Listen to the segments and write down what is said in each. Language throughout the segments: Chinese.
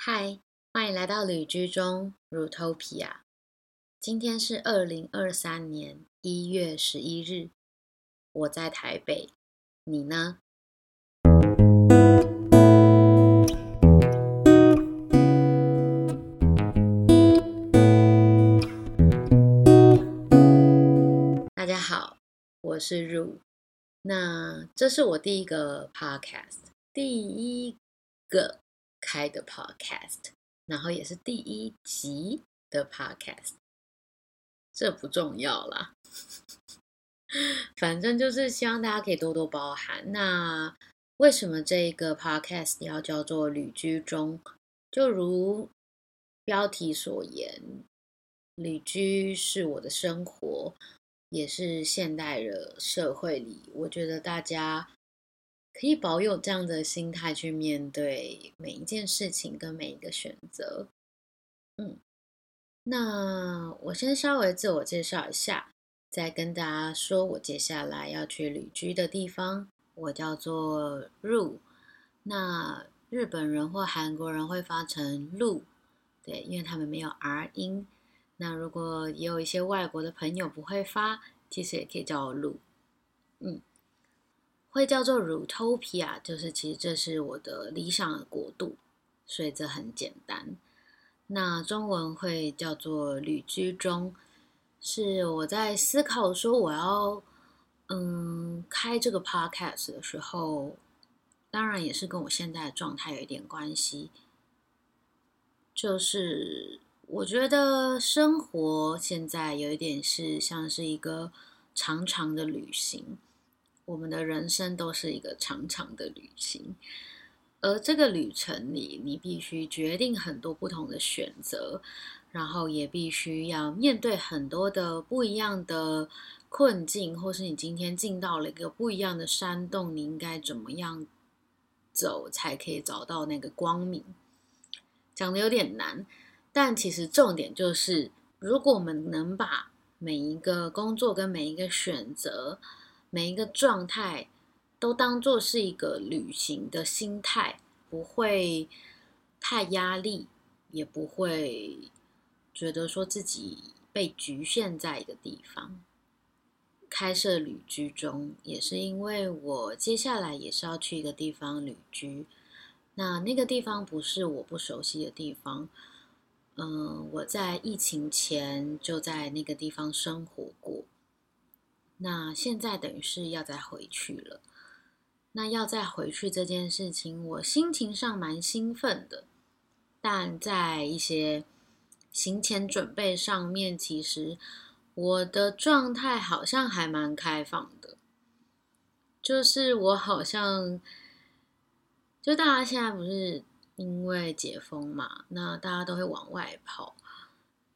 嗨，欢迎来到旅居中 Rutopia。今天是二零二三年一月十一日，我在台北，你呢？大家好，我是 Ru。那这是我第一个 Podcast，第一个。开的 podcast，然后也是第一集的 podcast，这不重要啦，反正就是希望大家可以多多包涵。那为什么这一个 podcast 要叫做旅居中？就如标题所言，旅居是我的生活，也是现代的社会里，我觉得大家。可以保有这样的心态去面对每一件事情跟每一个选择。嗯，那我先稍微自我介绍一下，再跟大家说我接下来要去旅居的地方。我叫做 Ru，那日本人或韩国人会发成路，对，因为他们没有 R 音。那如果也有一些外国的朋友不会发，其实也可以叫我路。嗯。会叫做 Rutopia，就是其实这是我的理想的国度，所以这很简单。那中文会叫做旅居中，是我在思考说我要嗯开这个 podcast 的时候，当然也是跟我现在的状态有一点关系。就是我觉得生活现在有一点是像是一个长长的旅行。我们的人生都是一个长长的旅行，而这个旅程里，你必须决定很多不同的选择，然后也必须要面对很多的不一样的困境，或是你今天进到了一个不一样的山洞，你应该怎么样走才可以找到那个光明？讲的有点难，但其实重点就是，如果我们能把每一个工作跟每一个选择。每一个状态都当做是一个旅行的心态，不会太压力，也不会觉得说自己被局限在一个地方。开设旅居中，也是因为我接下来也是要去一个地方旅居。那那个地方不是我不熟悉的地方，嗯，我在疫情前就在那个地方生活过。那现在等于是要再回去了。那要再回去这件事情，我心情上蛮兴奋的，但在一些行前准备上面，其实我的状态好像还蛮开放的。就是我好像，就大家现在不是因为解封嘛，那大家都会往外跑，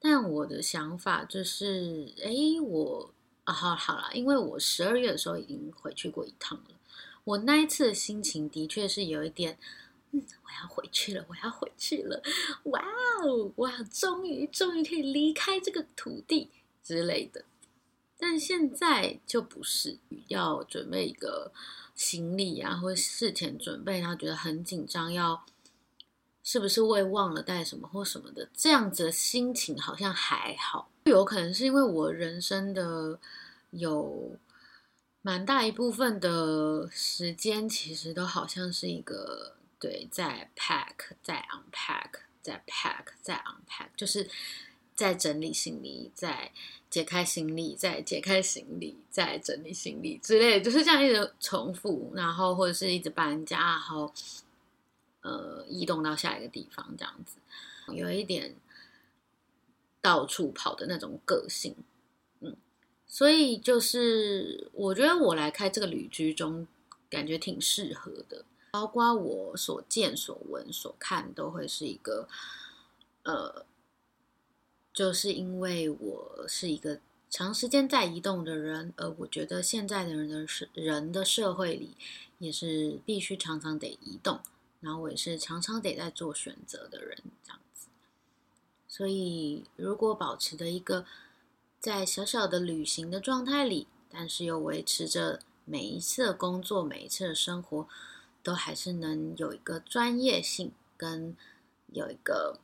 但我的想法就是，哎，我。啊，好好了，因为我十二月的时候已经回去过一趟了。我那一次的心情的确是有一点，嗯，我要回去了，我要回去了，哇哦，哇，终于终于可以离开这个土地之类的。但现在就不是要准备一个行李啊，或事前准备，然后觉得很紧张，要是不是会忘了带什么或什么的，这样子的心情好像还好。有可能是因为我人生的有蛮大一部分的时间，其实都好像是一个对，在 pack，在 unpack，在 pack，在 unpack，就是在整理行李，在解开行李，在解开行李，在整理行李之类，就是这样一直重复，然后或者是一直搬家，然后呃移动到下一个地方这样子，有一点。到处跑的那种个性，嗯，所以就是我觉得我来开这个旅居中，感觉挺适合的。包括我所见所闻所看，都会是一个，呃，就是因为我是一个长时间在移动的人，而我觉得现在的人的社人的社会里，也是必须常常得移动，然后我也是常常得在做选择的人，这样子。所以，如果保持着一个在小小的旅行的状态里，但是又维持着每一次的工作、每一次的生活，都还是能有一个专业性跟有一个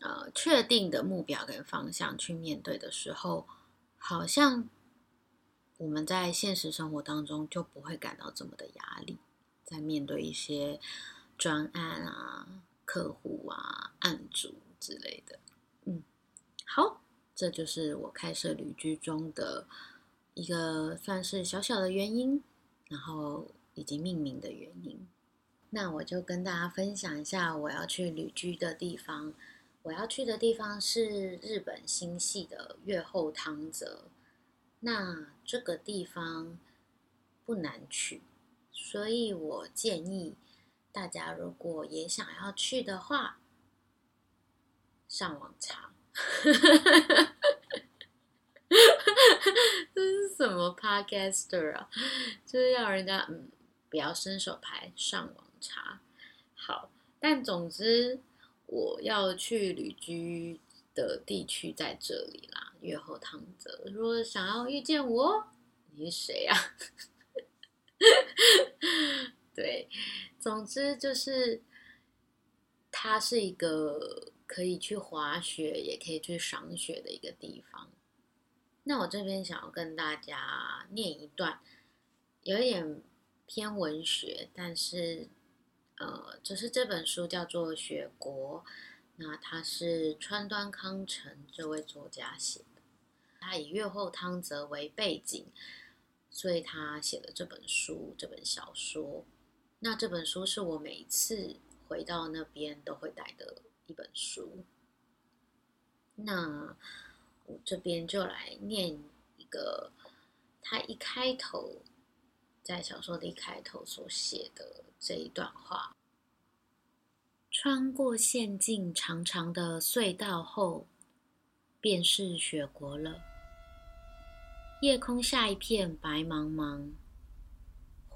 呃确定的目标跟方向去面对的时候，好像我们在现实生活当中就不会感到这么的压力，在面对一些专案啊、客户啊、案主之类的。嗯，好，这就是我开设旅居中的一个算是小小的原因，然后以及命名的原因。那我就跟大家分享一下我要去旅居的地方。我要去的地方是日本新系的越后汤泽。那这个地方不难去，所以我建议大家如果也想要去的话，上网查。这是什么 podcaster 啊？就是要人家嗯，不要伸手牌，上网查。好，但总之我要去旅居的地区在这里啦，月后汤泽。如果想要遇见我，你是谁啊？对，总之就是它是一个。可以去滑雪，也可以去赏雪的一个地方。那我这边想要跟大家念一段，有一点偏文学，但是呃，就是这本书叫做《雪国》，那它是川端康成这位作家写的，他以月后汤泽为背景，所以他写了这本书，这本小说。那这本书是我每次回到那边都会带的。一本书，那我这边就来念一个，他一开头在小说的一开头所写的这一段话：穿过陷进长长的隧道后，便是雪国了。夜空下一片白茫茫，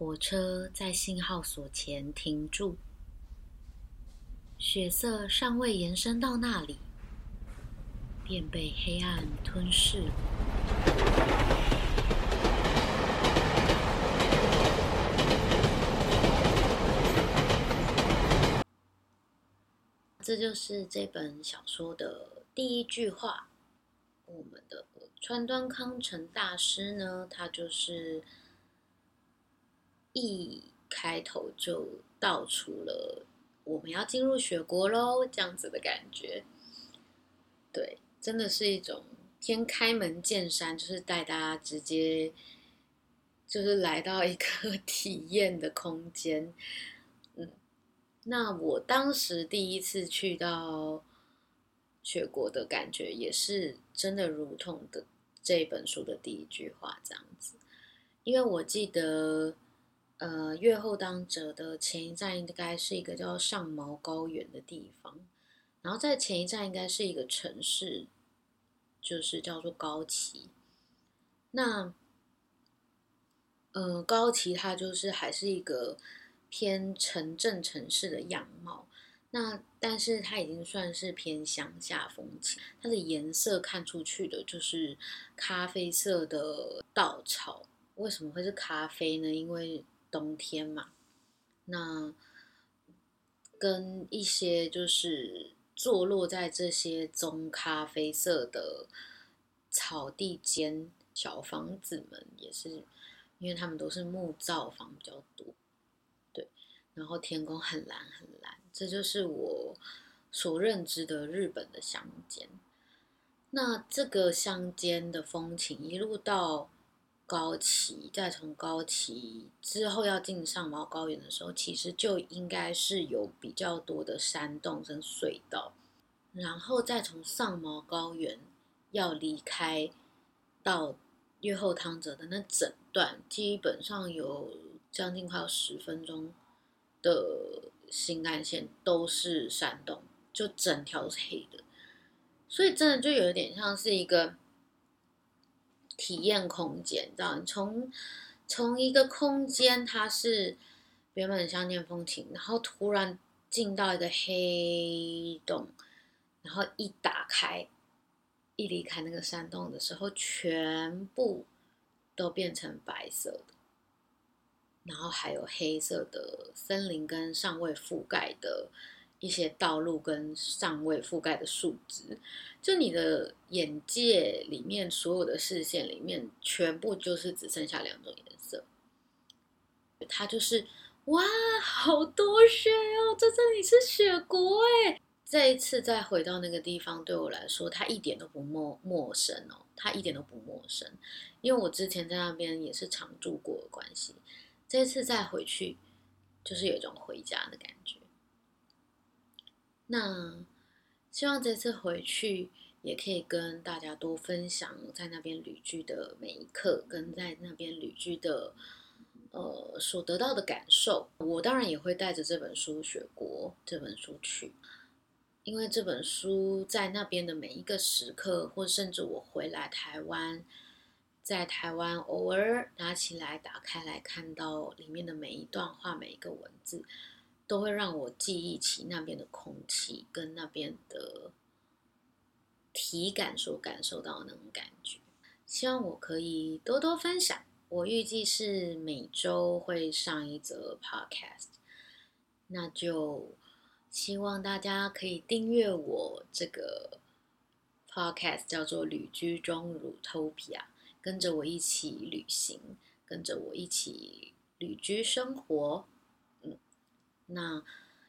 火车在信号所前停住。血色尚未延伸到那里，便被黑暗吞噬了。这就是这本小说的第一句话。我们的川端康成大师呢，他就是一开头就道出了。我们要进入雪国喽，这样子的感觉，对，真的是一种天开门见山，就是带大家直接就是来到一个 体验的空间。嗯，那我当时第一次去到雪国的感觉，也是真的如同的这本书的第一句话这样子，因为我记得。呃，越后当者的前一站应该是一个叫上毛高原的地方，然后在前一站应该是一个城市，就是叫做高崎。那，呃，高崎它就是还是一个偏城镇城市的样貌，那但是它已经算是偏乡下风情，它的颜色看出去的就是咖啡色的稻草。为什么会是咖啡呢？因为冬天嘛，那跟一些就是坐落在这些棕咖啡色的草地间小房子们，也是因为他们都是木造房比较多，对，然后天空很蓝很蓝，这就是我所认知的日本的乡间。那这个乡间的风情一路到。高崎，再从高崎之后要进上毛高原的时候，其实就应该是有比较多的山洞跟隧道，然后再从上毛高原要离开到越后汤泽的那整段，基本上有将近快要十分钟的新干线都是山洞，就整条是黑的，所以真的就有点像是一个。体验空间，这样从从一个空间，它是原本乡间风情，然后突然进到一个黑洞，然后一打开，一离开那个山洞的时候，全部都变成白色的，然后还有黑色的森林跟尚未覆盖的一些道路跟尚未覆盖的树枝，就你的眼界里面所有的视线里面，全部就是只剩下两种颜色。它就是哇，好多雪哦，在这里是雪国哎。这一次再回到那个地方，对我来说，它一点都不陌陌生哦，它一点都不陌生，因为我之前在那边也是常住过的关系。这次再回去，就是有一种回家的感觉。那希望这次回去也可以跟大家多分享在那边旅居的每一刻，跟在那边旅居的呃所得到的感受。我当然也会带着这本书《雪国》这本书去，因为这本书在那边的每一个时刻，或甚至我回来台湾，在台湾偶尔拿起来打开来看到里面的每一段话、每一个文字。都会让我记忆起那边的空气跟那边的体感所感受到的那种感觉。希望我可以多多分享。我预计是每周会上一则 podcast，那就希望大家可以订阅我这个 podcast，叫做《旅居中 Rutopia》，跟着我一起旅行，跟着我一起旅居生活。那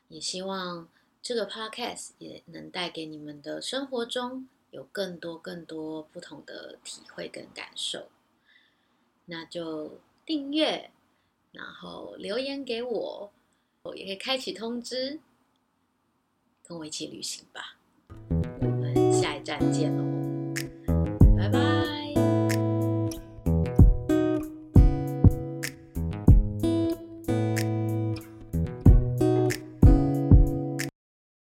也希望这个 podcast 也能带给你们的生活中有更多更多不同的体会跟感受。那就订阅，然后留言给我，我也可以开启通知，跟我一起旅行吧。我们下一站见喽！